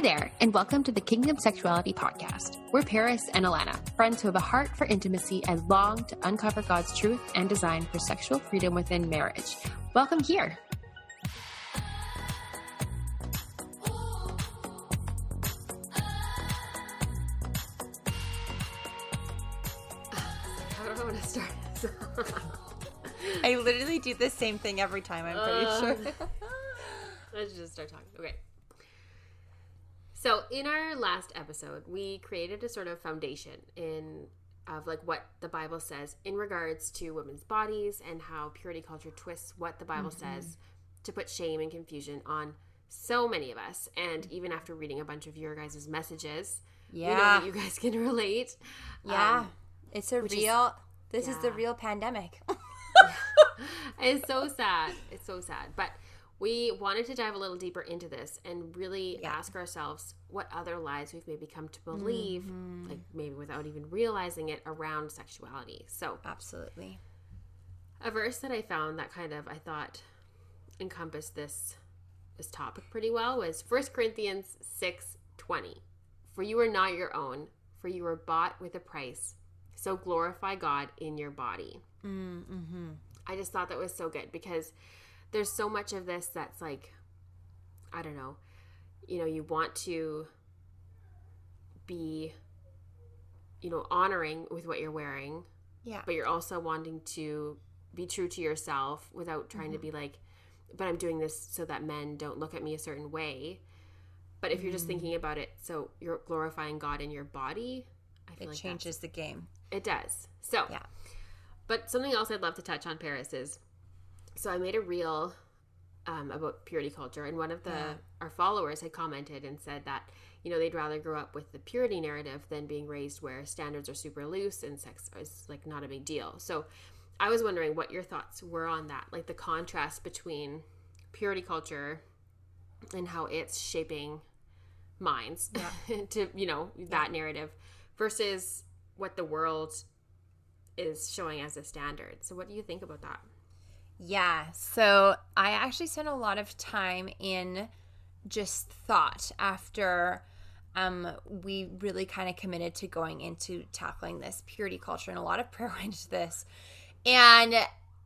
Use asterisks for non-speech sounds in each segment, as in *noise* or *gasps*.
Hi there, and welcome to the Kingdom Sexuality Podcast. We're Paris and Alana, friends who have a heart for intimacy and long to uncover God's truth and design for sexual freedom within marriage. Welcome here. I don't know when to start this. *laughs* I literally do the same thing every time, I'm pretty Uh, sure. *laughs* Let's just start talking. Okay. So in our last episode, we created a sort of foundation in of like what the Bible says in regards to women's bodies and how purity culture twists what the Bible says to put shame and confusion on so many of us. And even after reading a bunch of your guys' messages, Yeah. that you guys *laughs* can relate. Yeah. Um, it's a is- real, this is the real pandemic. *laughs* *laughs* it's so sad. It's so sad. But we wanted to dive a little deeper into this and really Yeah. ask ourselves what other lies we've maybe come to believe, Mm-hmm. like maybe without even realizing it, around sexuality. So, Absolutely. a verse that I found that kind of I thought encompassed this this topic pretty well was 1 Corinthians 6:20. For you are not your own, for you were bought with a price. So glorify God in your body. Mm-hmm. I just thought that was so good because there's so much of this that's like, I don't know, you know, you want to be, you know, honoring with what you're wearing, Yeah. but you're also wanting to be true to yourself without trying to mm-hmm. be like, but I'm doing this so that men don't look at me a certain way. But if you're just mm-hmm. thinking about it, so you're glorifying God in your body, I feel It like changes the game. it does. So, Yeah. But something else I'd love to touch on Paris is so I made a reel um, about purity culture, and one of the Yeah. our followers had commented and said that you know they'd rather grow up with the purity narrative than being raised where standards are super loose and sex is like not a big deal. So I was wondering what your thoughts were on that, like the contrast between purity culture and how it's shaping minds *laughs* to you know that narrative versus what the world is showing as a standard. So what do you think about that? Yeah. So I actually spent a lot of time in just thought after um, we really kind of committed to going into tackling this purity culture and a lot of *laughs* prayer went into this. And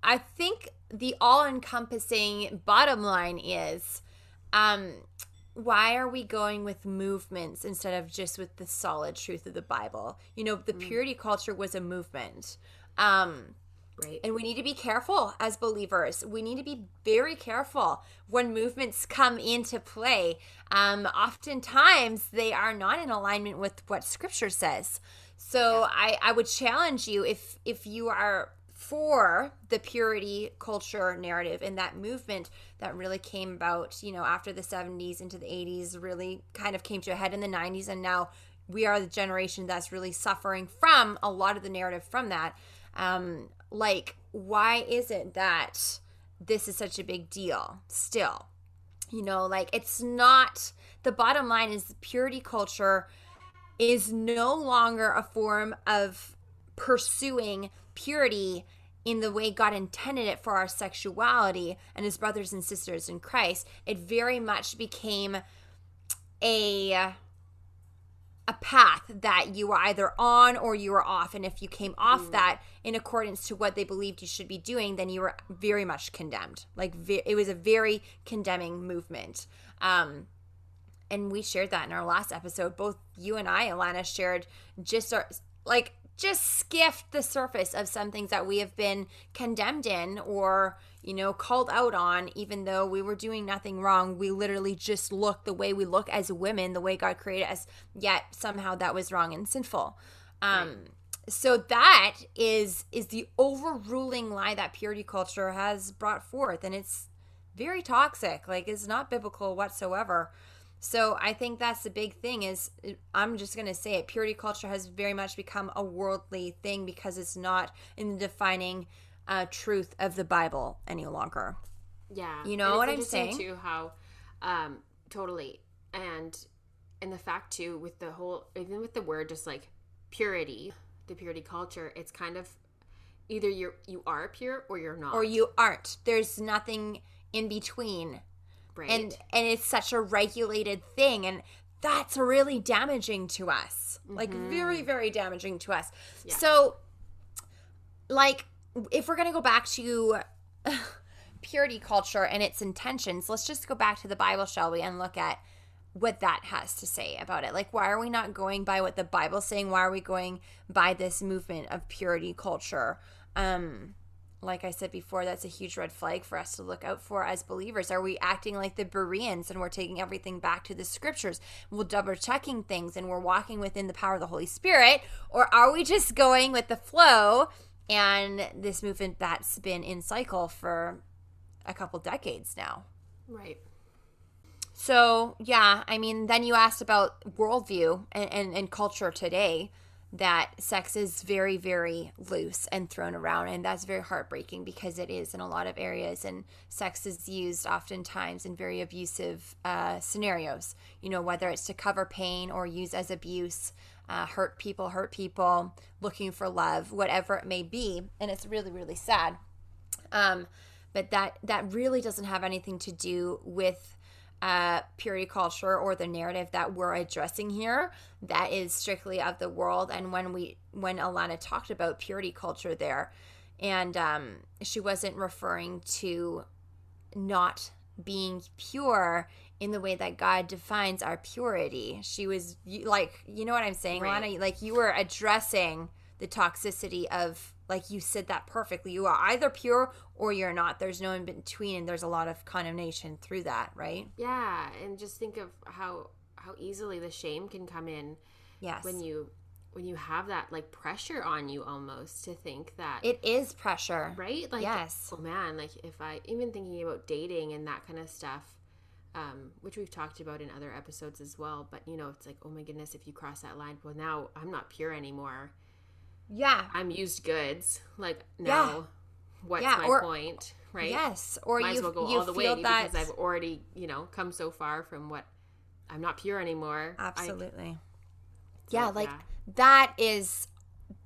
I think the all encompassing bottom line is um, why are we going with movements instead of just with the solid truth of the Bible? You know, the purity culture was a movement. Um, Right. and we need to be careful as believers. We need to be very careful when movements come into play. Um, oftentimes, they are not in alignment with what Scripture says. So I, I would challenge you if if you are for the purity culture narrative and that movement that really came about, you know, after the 70s into the 80s, really kind of came to a head in the 90s, and now we are the generation that's really suffering from a lot of the narrative from that. Um, like, why is it that this is such a big deal still? You know, like it's not the bottom line is purity culture is no longer a form of pursuing purity in the way God intended it for our sexuality and his brothers and sisters in Christ. It very much became a a path that you were either on or you were off. And if you came off that in accordance to what they believed you should be doing then you were very much condemned. Like ve- it was a very condemning movement. Um and we shared that in our last episode. Both you and i alana shared just our like just skiffed the surface of some things that we have been condemned in or you know called out on even though we were doing nothing wrong. We literally just look the way we look as women the way god created us yet somehow that was wrong and sinful. Um so that is is the overruling lie that purity culture has brought forth and it's very toxic. Like it's not biblical whatsoever so i think that's the big thing is i'm just going to say it purity culture has very much become a worldly thing because it's not in the defining uh, truth of the bible any longer Yeah. You know what I'm saying? Too how, um, totally, and and the fact too with the whole even with the word just like purity, the purity culture, it's kind of either you're you are pure or you're not. or you aren't there's nothing in between right. and and it's such a regulated thing and that's really damaging to us. Like very, Mm-hmm. very damaging to us. So like if we're going to go back to *sighs* purity culture and its intentions, let's just go back to the Bible, shall we, and look at what that has to say about it. Like, why are we not going by what the Bible's saying? Why are we going by this movement of purity culture? Um, like I said before, that's a huge red flag for us to look out for as believers. Are we acting like the Bereans and we're taking everything back to the scriptures? We're double checking things and we're walking within the power of the Holy Spirit? Or are we just going with the flow and this movement that's been in cycle for a couple decades now? Right. So, yeah, I mean, then you asked about worldview and, and, and culture today that sex is very, very loose and thrown around. And that's very heartbreaking because it is in a lot of areas. And sex is used oftentimes in very abusive uh, scenarios, you know, whether it's to cover pain or use as abuse, uh, hurt people, hurt people, looking for love, whatever it may be. And it's really, really sad. Um, but that that really doesn't have anything to do with uh, purity culture or the narrative that we're addressing here. That is strictly of the world. And when we when Alana talked about purity culture there, and um, she wasn't referring to not being pure in the way that God defines our purity. She was like, you know what I'm saying, Right. Alana? Like you were addressing the toxicity of like you said that perfectly. You are either pure or you're not. There's no in between, and there's a lot of condemnation through that, right? Yeah, and just think of how how easily the shame can come in Yes. when you when you have that like pressure on you almost to think that it is pressure. right like Yes. oh man like if i even thinking about dating and that kind of stuff um, which we've talked about in other episodes as well but you know it's like oh my goodness if you cross that line well now i'm not pure anymore Yeah. i'm used goods like Yeah. what's Yeah, my or- point right Yes. Or might you as well go all the way that because i've already you know come so far from what i'm not pure anymore I- absolutely. so, yeah, like that is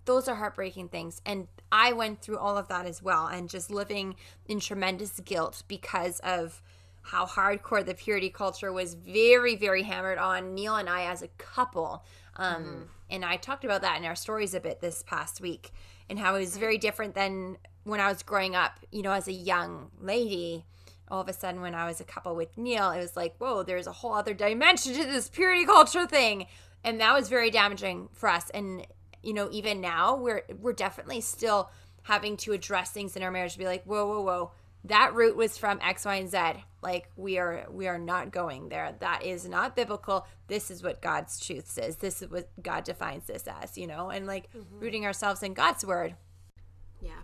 those are heartbreaking things and I went through all of that as well and just living in tremendous guilt because of how hardcore the purity culture was very very hammered on Neil and I as a couple. Um and I talked about that in our stories a bit this past week and how it was very different than when I was growing up, you know, as a young lady all of a sudden when I was a couple with Neil, it was like, whoa, there's a whole other dimension to this purity culture thing. And that was very damaging for us. And, you know, even now we're we're definitely still having to address things in our marriage to be like, whoa, whoa, whoa. That root was from X, Y, and Z. Like we are we are not going there. That is not biblical. This is what God's truth says. This is what God defines this as, you know, and like mm-hmm. rooting ourselves in God's word. Yeah.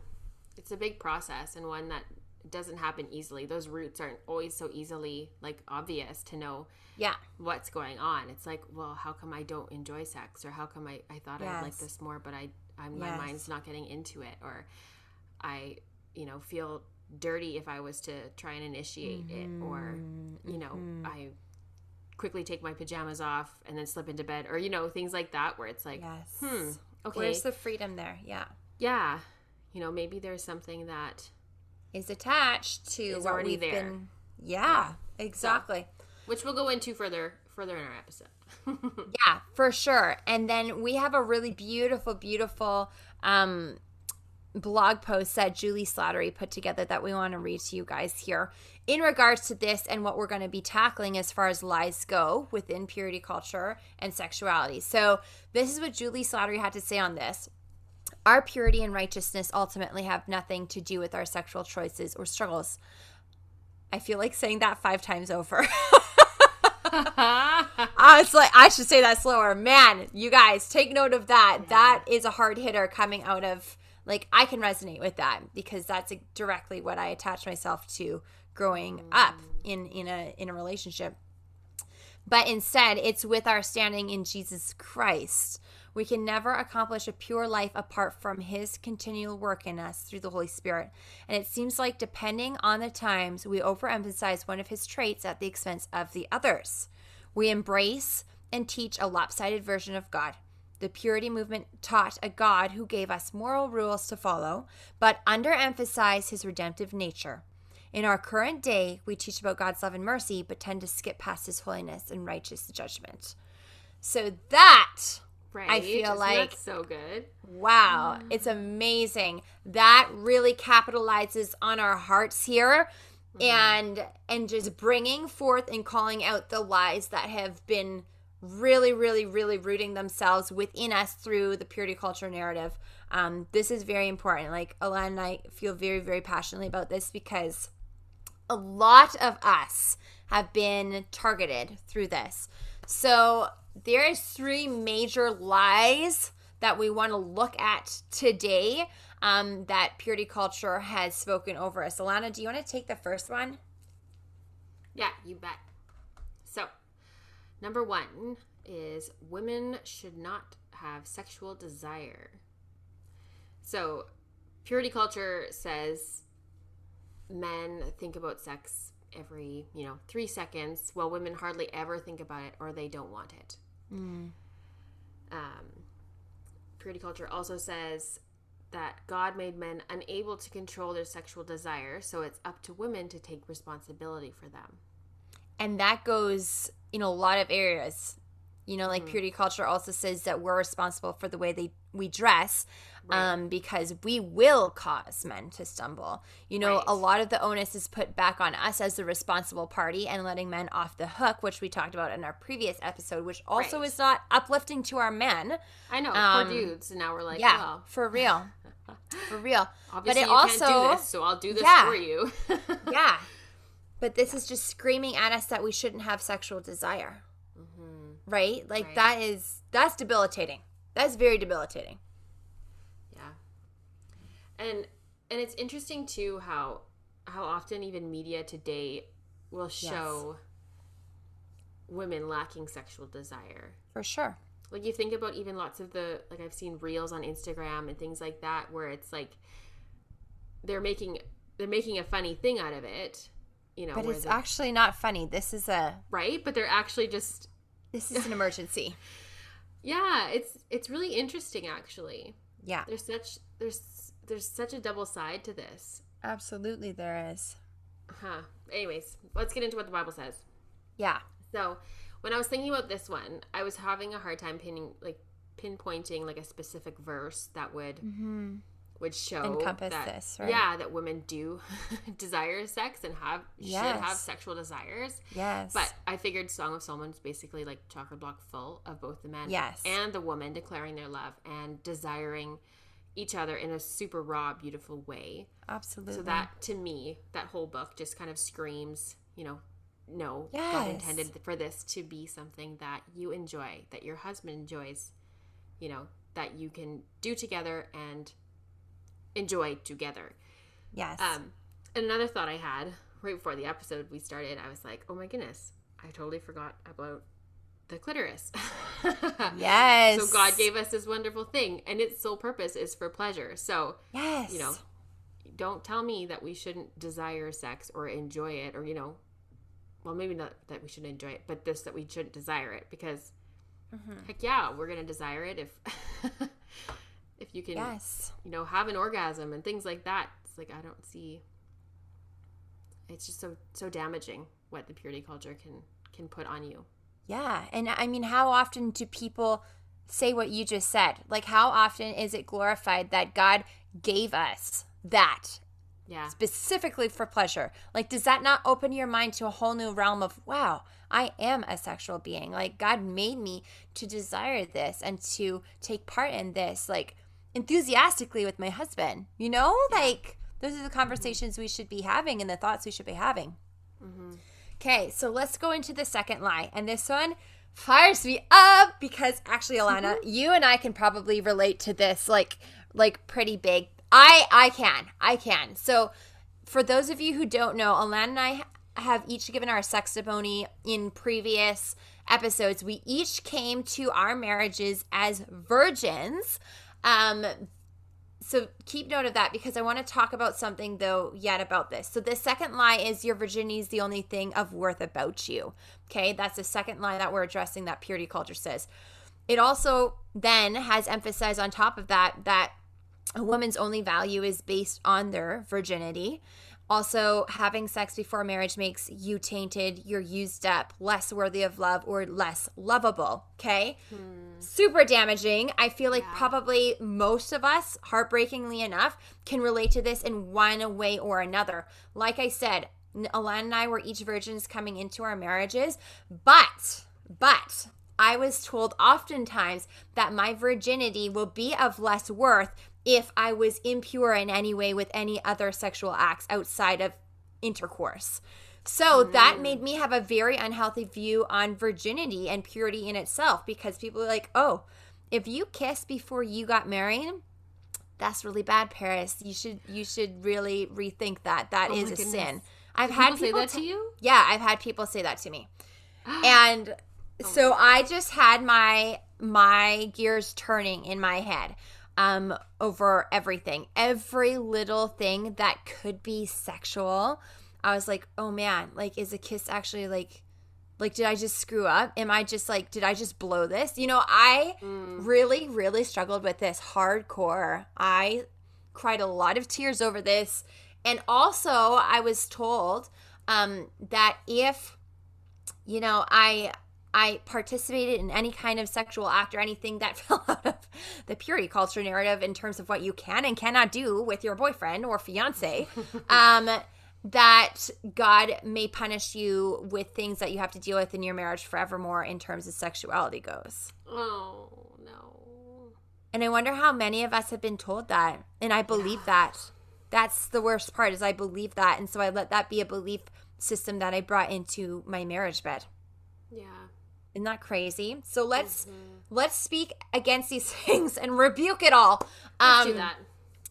It's a big process and one that doesn't happen easily. Those roots aren't always so easily like obvious to know Yeah. what's going on. It's like, well, how come I don't enjoy sex or how come I, I thought I'd like this more but I I'm my mind's not getting into it or I, you know, feel dirty if I was to try and initiate it or Mm-hmm. you know, I quickly take my pajamas off and then slip into bed or you know, things like that where it's like, Yes. hmm, okay. Where's the freedom there? Yeah. yeah. You know, maybe there's something that is attached to Is what we've there. been yeah, exactly which we'll go into further further in our episode. *laughs* yeah for sure and then we have a really beautiful beautiful um blog post that Juli Slattery put together that we want to read to you guys here in regards to this and what we're going to be tackling as far as lies go within purity culture and sexuality so this is what Juli Slattery had to say on this our purity and righteousness ultimately have nothing to do with our sexual choices or struggles I feel like saying that five times over. I was like, I should say that slower. Man, you guys, take note of that. That is a hard hitter coming out of, like, I can resonate with that because that's directly what I attach myself to growing mm. up in, in a in a relationship. But instead, it's with our standing in Jesus Christ. We can never accomplish a pure life apart from His continual work in us through the Holy Spirit. And it seems like, depending on the times, we overemphasize one of His traits at the expense of the others. We embrace and teach a lopsided version of God. The purity movement taught a God who gave us moral rules to follow, but underemphasized His redemptive nature. In our current day, we teach about God's love and mercy, but tend to skip past his holiness and righteous judgment. So that Right. I feel Isn't like- so good. Wow, mm. it's amazing. That really capitalizes on our hearts here mm-hmm. and and just bringing forth and calling out the lies that have been really really really rooting themselves within us through the purity culture narrative. Um, this is very important. Like Alana and I feel very very passionately about this because a lot of us have been targeted through this. So there is three major lies that we want to look at today um, that purity culture has spoken over us. Alana, do you want to take the first one? Yeah, you bet. Number one is women should not have sexual desire. So, purity culture says men think about sex every, you know, three seconds, while women hardly ever think about it or they don't want it. Um, purity culture also says that God made men unable to control their sexual desire, so it's up to women to take responsibility for them. And that goes in a lot of areas. You know, like purity culture also says that we're responsible for the way they we dress, um, because we will cause men to stumble. You know, Right. a lot of the onus is put back on us as the responsible party and letting men off the hook, which we talked about in our previous episode, which also Right. is not uplifting to our men. I know, Um, poor dudes. And now we're like, yeah, well, for real, *laughs* for real. obviously it you can't also- do this, so I'll do this Yeah. for you. *laughs* yeah. But this is just screaming at us that we shouldn't have sexual desire. Mm-hmm. Right? Like Right. that is that's debilitating. That's very debilitating. yeah, and and it's interesting too how how often even media today will show women lacking sexual desire. For sure. Like you think about even lots of the like I've seen reels on Instagram and things like that where it's like they're making they're making a funny thing out of it, you know, But it's actually not funny. This is a right, but they're actually just this is an emergency. *laughs* yeah, it's it's really interesting actually. Yeah. There's such there's there's such a double side to this. Absolutely there is. Huh. Anyways, let's get into what the Bible says. Yeah. So, when I was thinking about this one, I was having a hard time pinning like pinpointing like a specific verse that would mm-hmm. Would show. Encompass that, this, right? Yeah, that women do *laughs* desire sex and have should have sexual desires. Yes. But I figured Song of Solomon is basically like chocolate block full of both the man Yes. and the woman declaring their love and desiring each other in a super raw, beautiful way. absolutely. So that to me, that whole book just kind of screams, you know, no, God intended for this to be something that you enjoy, that your husband enjoys, you know, that you can do together and enjoy together. yes. Um, and another thought I had right before the episode we started, I was like, oh my goodness, I totally forgot about the clitoris. *laughs* Yes. So God gave us this wonderful thing, and its sole purpose is for pleasure. So yes. you know, don't tell me that we shouldn't desire sex or enjoy it, or you know, well, maybe not that we shouldn't enjoy it, but this that we shouldn't desire it because, Mm-hmm. heck yeah, we're gonna desire it if *laughs* if you can, Yes. you know, have an orgasm and things like that. It's like I don't see. It's just so so damaging what the purity culture can can put on you. Yeah. And I mean, how often do people say what you just said? Like, how often is it glorified that God gave us that Yeah, specifically for pleasure? Like, does that not open your mind to a whole new realm of, wow, I am a sexual being? Like, God made me to desire this and to take part in this, like, enthusiastically with my husband. You know, like, those are the conversations we should be having and the thoughts we should be having. Mm-hmm. Okay, so let's go into the second lie. And this one fires me up because actually, Alana, *laughs* you and I can probably relate to this like like pretty big. I I can. I can. So for those of you who don't know, Alana and I have each given our sextimony in previous episodes. We each came to our marriages as virgins. Um, so keep note of that because I want to talk about something though yet about this. So the second lie is your virginity is the only thing of worth about you. Okay, that's the second lie that we're addressing that purity culture says. It also then has emphasized on top of that that a woman's only value is based on their virginity. Also, having sex before marriage makes you tainted, you're used up, less worthy of love, or less lovable. Okay. Hmm. Super damaging. I feel like Yeah. probably most of us, heartbreakingly enough, can relate to this in one way or another. Like I said, N- Alana and I were each virgins coming into our marriages, but, but, I was told oftentimes that my virginity will be of less worth if I was impure in any way with any other sexual acts outside of intercourse. So that made me have a very unhealthy view on virginity and purity in itself because people are like, oh, if you kissed before you got married, that's really bad, Paris. You should you should really rethink that. That Oh is a sin. I've Did had people say that t- to you? yeah, I've had people say that to me. *gasps* and so I just had my my gears turning in my head um over everything. Every little thing that could be sexual. I was like, "Oh man, like is a kiss actually like like did I just screw up? Am I just like did I just blow this?" You know, I really really struggled with this hardcore. I cried a lot of tears over this. And also, I was told um, that if, you know, I I participated in any kind of sexual act or anything that *laughs* fell out of the purity culture narrative in terms of what you can and cannot do with your boyfriend or fiance, *laughs* um, that God may punish you with things that you have to deal with in your marriage forevermore in terms of sexuality goes. Oh no. And I wonder how many of us have been told that. And I believe that. That's the worst part is I believe that. And so I let that be a belief system that I brought into my marriage bed. Yeah. Isn't that crazy? So let's let's speak against these *laughs* things and rebuke it all. Let's Um, do that.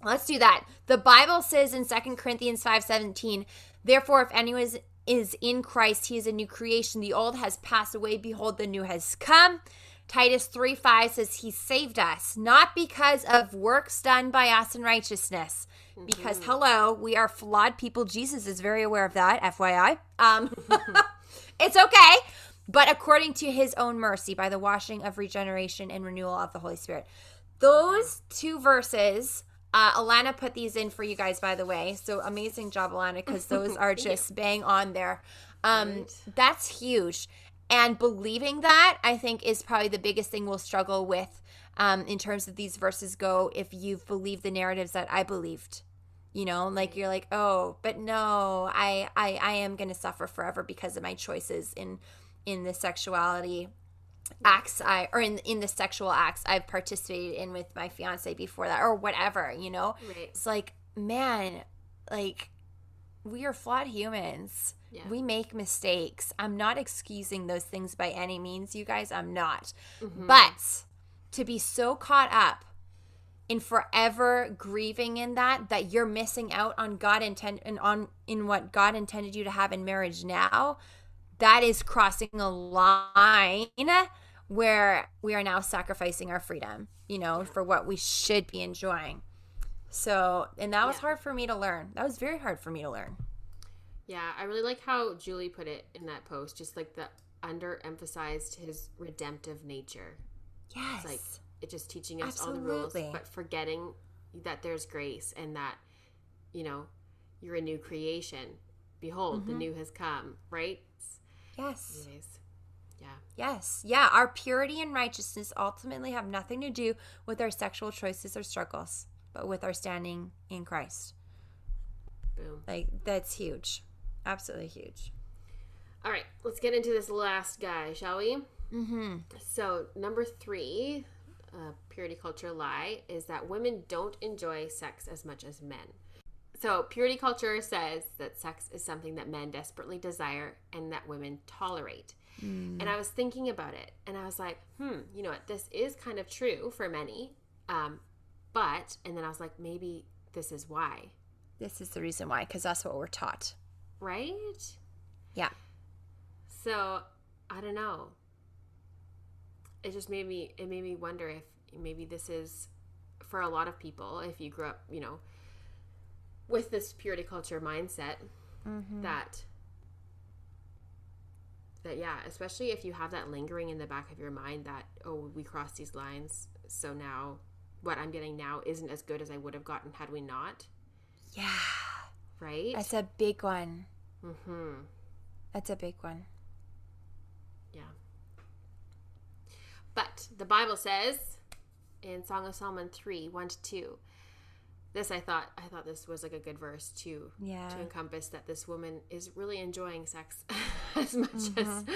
Let's do that. The Bible says in 2 Corinthians 5:17, "Therefore if anyone is, is in Christ, he is a new creation. The old has passed away; behold, the new has come." Titus 3 5 says he saved us, not because of works done by us in righteousness. Because, hello, we are flawed people. Jesus is very aware of that, FYI. Um, *laughs* *laughs* it's okay. But according to his own mercy, by the washing of regeneration and renewal of the Holy Spirit. Those two verses, uh, Alana put these in for you guys, by the way. So amazing job, Alana, because *laughs* those are just bang on there. Um, Right. That's huge. And believing that, I think, is probably the biggest thing we'll struggle with um, in terms of these verses go if you've believed the narratives that I believed. You know, like you're like, oh, but no, I I, I am gonna suffer forever because of my choices in in the sexuality acts I or in in the sexual acts I've participated in with my fiance before that or whatever, you know? Right. It's like, man, like we are flawed humans. Yeah. We make mistakes. I'm not excusing those things by any means, you guys. I'm not. Mm-hmm. But to be so caught up in forever grieving in that that you're missing out on God intend and on in what God intended you to have in marriage now, that is crossing a line where we are now sacrificing our freedom, you know, for what we should be enjoying. So, and that was Yeah. hard for me to learn. That was very hard for me to learn. Yeah, I really like how Juli put it in that post, just like the underemphasized his redemptive nature. Yes. It's like it just teaching us all the rules, but forgetting that there's grace and that, you know, you're a new creation. Behold, Mm-hmm. the new has come, right? Yes. Anyways, yeah. Yes. Yeah. Our purity and righteousness ultimately have nothing to do with our sexual choices or struggles, but with our standing in Christ. Boom. Like, that's huge. Absolutely huge. All right, let's get into this last guy, shall we? Mm-hmm. So, number three, uh, purity culture lie is that women don't enjoy sex as much as men. So, purity culture says that sex is something that men desperately desire and that women tolerate. And I was thinking about it and I was like, hmm, you know what? This is kind of true for many. Um, but, and then I was like, maybe this is why, This is the reason why, because that's what we're taught. right? Yeah. So I don't know. It just made me it made me wonder if maybe this is for a lot of people if you grew up, you know, with this purity culture mindset that that yeah, especially if you have that lingering in the back of your mind that oh, we crossed these lines, so now what I'm getting now isn't as good as I would have gotten had we not. Yeah. right? That's a big one. mm-hmm. That's a big one. Yeah. But the Bible says in Song of Solomon 3 1 to 2. This I thought I thought this was like a good verse to Yeah. to encompass that this woman is really enjoying sex *laughs* as much as mm-hmm.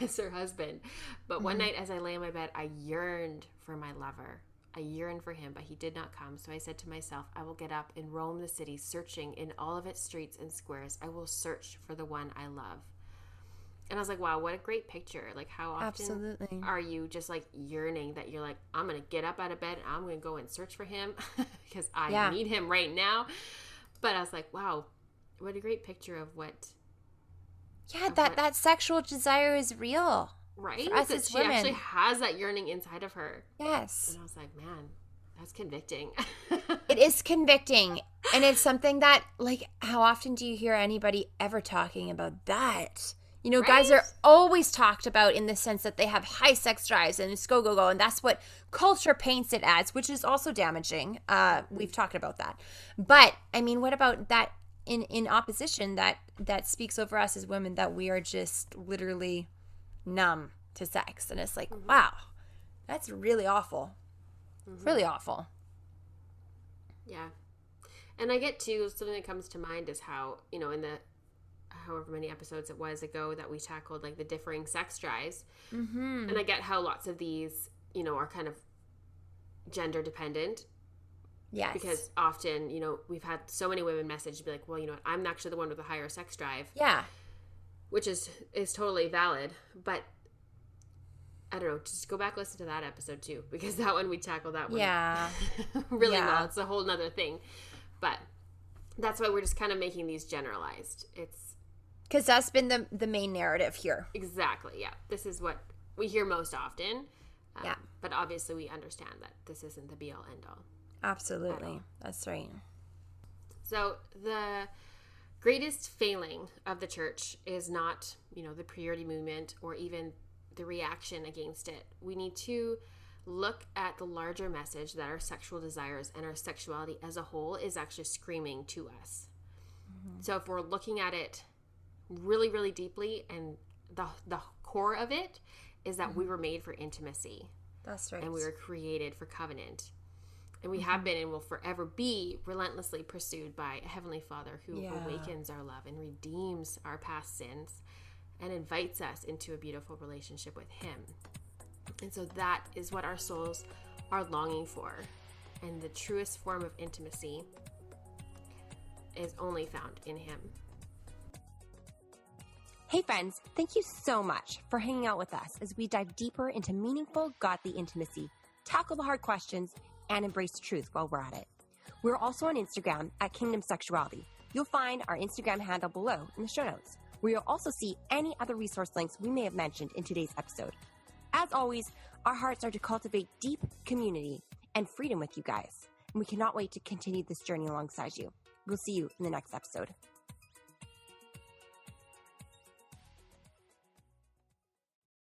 *laughs* as her husband. But one mm-hmm. night as I lay in my bed, I yearned for my lover. I yearned for him, but he did not come. So I said to myself, I will get up and roam the city, searching in all of its streets and squares. I will search for the one I love. And I was like, wow, what a great picture. Like, how often Absolutely. are you just like yearning that you're like, I'm going to get up out of bed and I'm going to go and search for him *laughs* because I Yeah. need him right now? But I was like, wow, what a great picture of what, Yeah, that what- that sexual desire is real. right? For us that as she actually has that yearning inside of her. Yes. And I was like, man, that's convicting. It is convicting. And it's something that, like, how often do you hear anybody ever talking about that? You know, guys are always talked about in the sense that they have high sex drives and it's go, go, go. And that's what culture paints it as, which is also damaging. Uh, we've talked about that. But, I mean, what about that in, in opposition that, that speaks over us as women that we are just literally numb to sex? And it's like, wow, that's really awful. Really awful. Yeah. And I get to something that comes to mind is how, you know, in the however many episodes it was ago that we tackled like the differing sex drives. Mm-hmm. And I get how lots of these, you know, are kind of gender dependent Yes. because often, you know, we've had so many women message be like, well, you know what, I'm actually the one with a higher sex drive, yeah. which is is totally valid, but I don't know, just go back listen to that episode too *laughs* because that one we tackle that one Yeah. *laughs* really Yeah. well. It's a whole nother thing. But that's why we're just kind of making these generalized. It's Because that's been the the main narrative here. exactly, yeah. This is what we hear most often. Um, Yeah. But obviously, we understand that this isn't the be all end all. Absolutely. That's right. So the greatest failing of the church is not, you know, the purity movement or even the reaction against it. We need to look at the larger message that our sexual desires and our sexuality as a whole is actually screaming to us. So if we're looking at it really really deeply and the the core of it is that we mm-hmm. were made for intimacy That's right. and we were created for covenant. And we have mm-hmm. been and will forever be relentlessly pursued by a Heavenly Father who Yeah. awakens our love and redeems our past sins and invites us into a beautiful relationship with Him. And so that is what our souls are longing for. And the truest form of intimacy is only found in Him. Hey, friends, thank you so much for hanging out with us as we dive deeper into meaningful, godly intimacy, tackle the hard questions, and embrace truth while we're at it. We're also on Instagram at Kingdom Sexuality. You'll find our Instagram handle below in the show notes, where you'll also see any other resource links we may have mentioned in today's episode. As always, our hearts are to cultivate deep community and freedom with you guys, and we cannot wait to continue this journey alongside you. We'll see you in the next episode.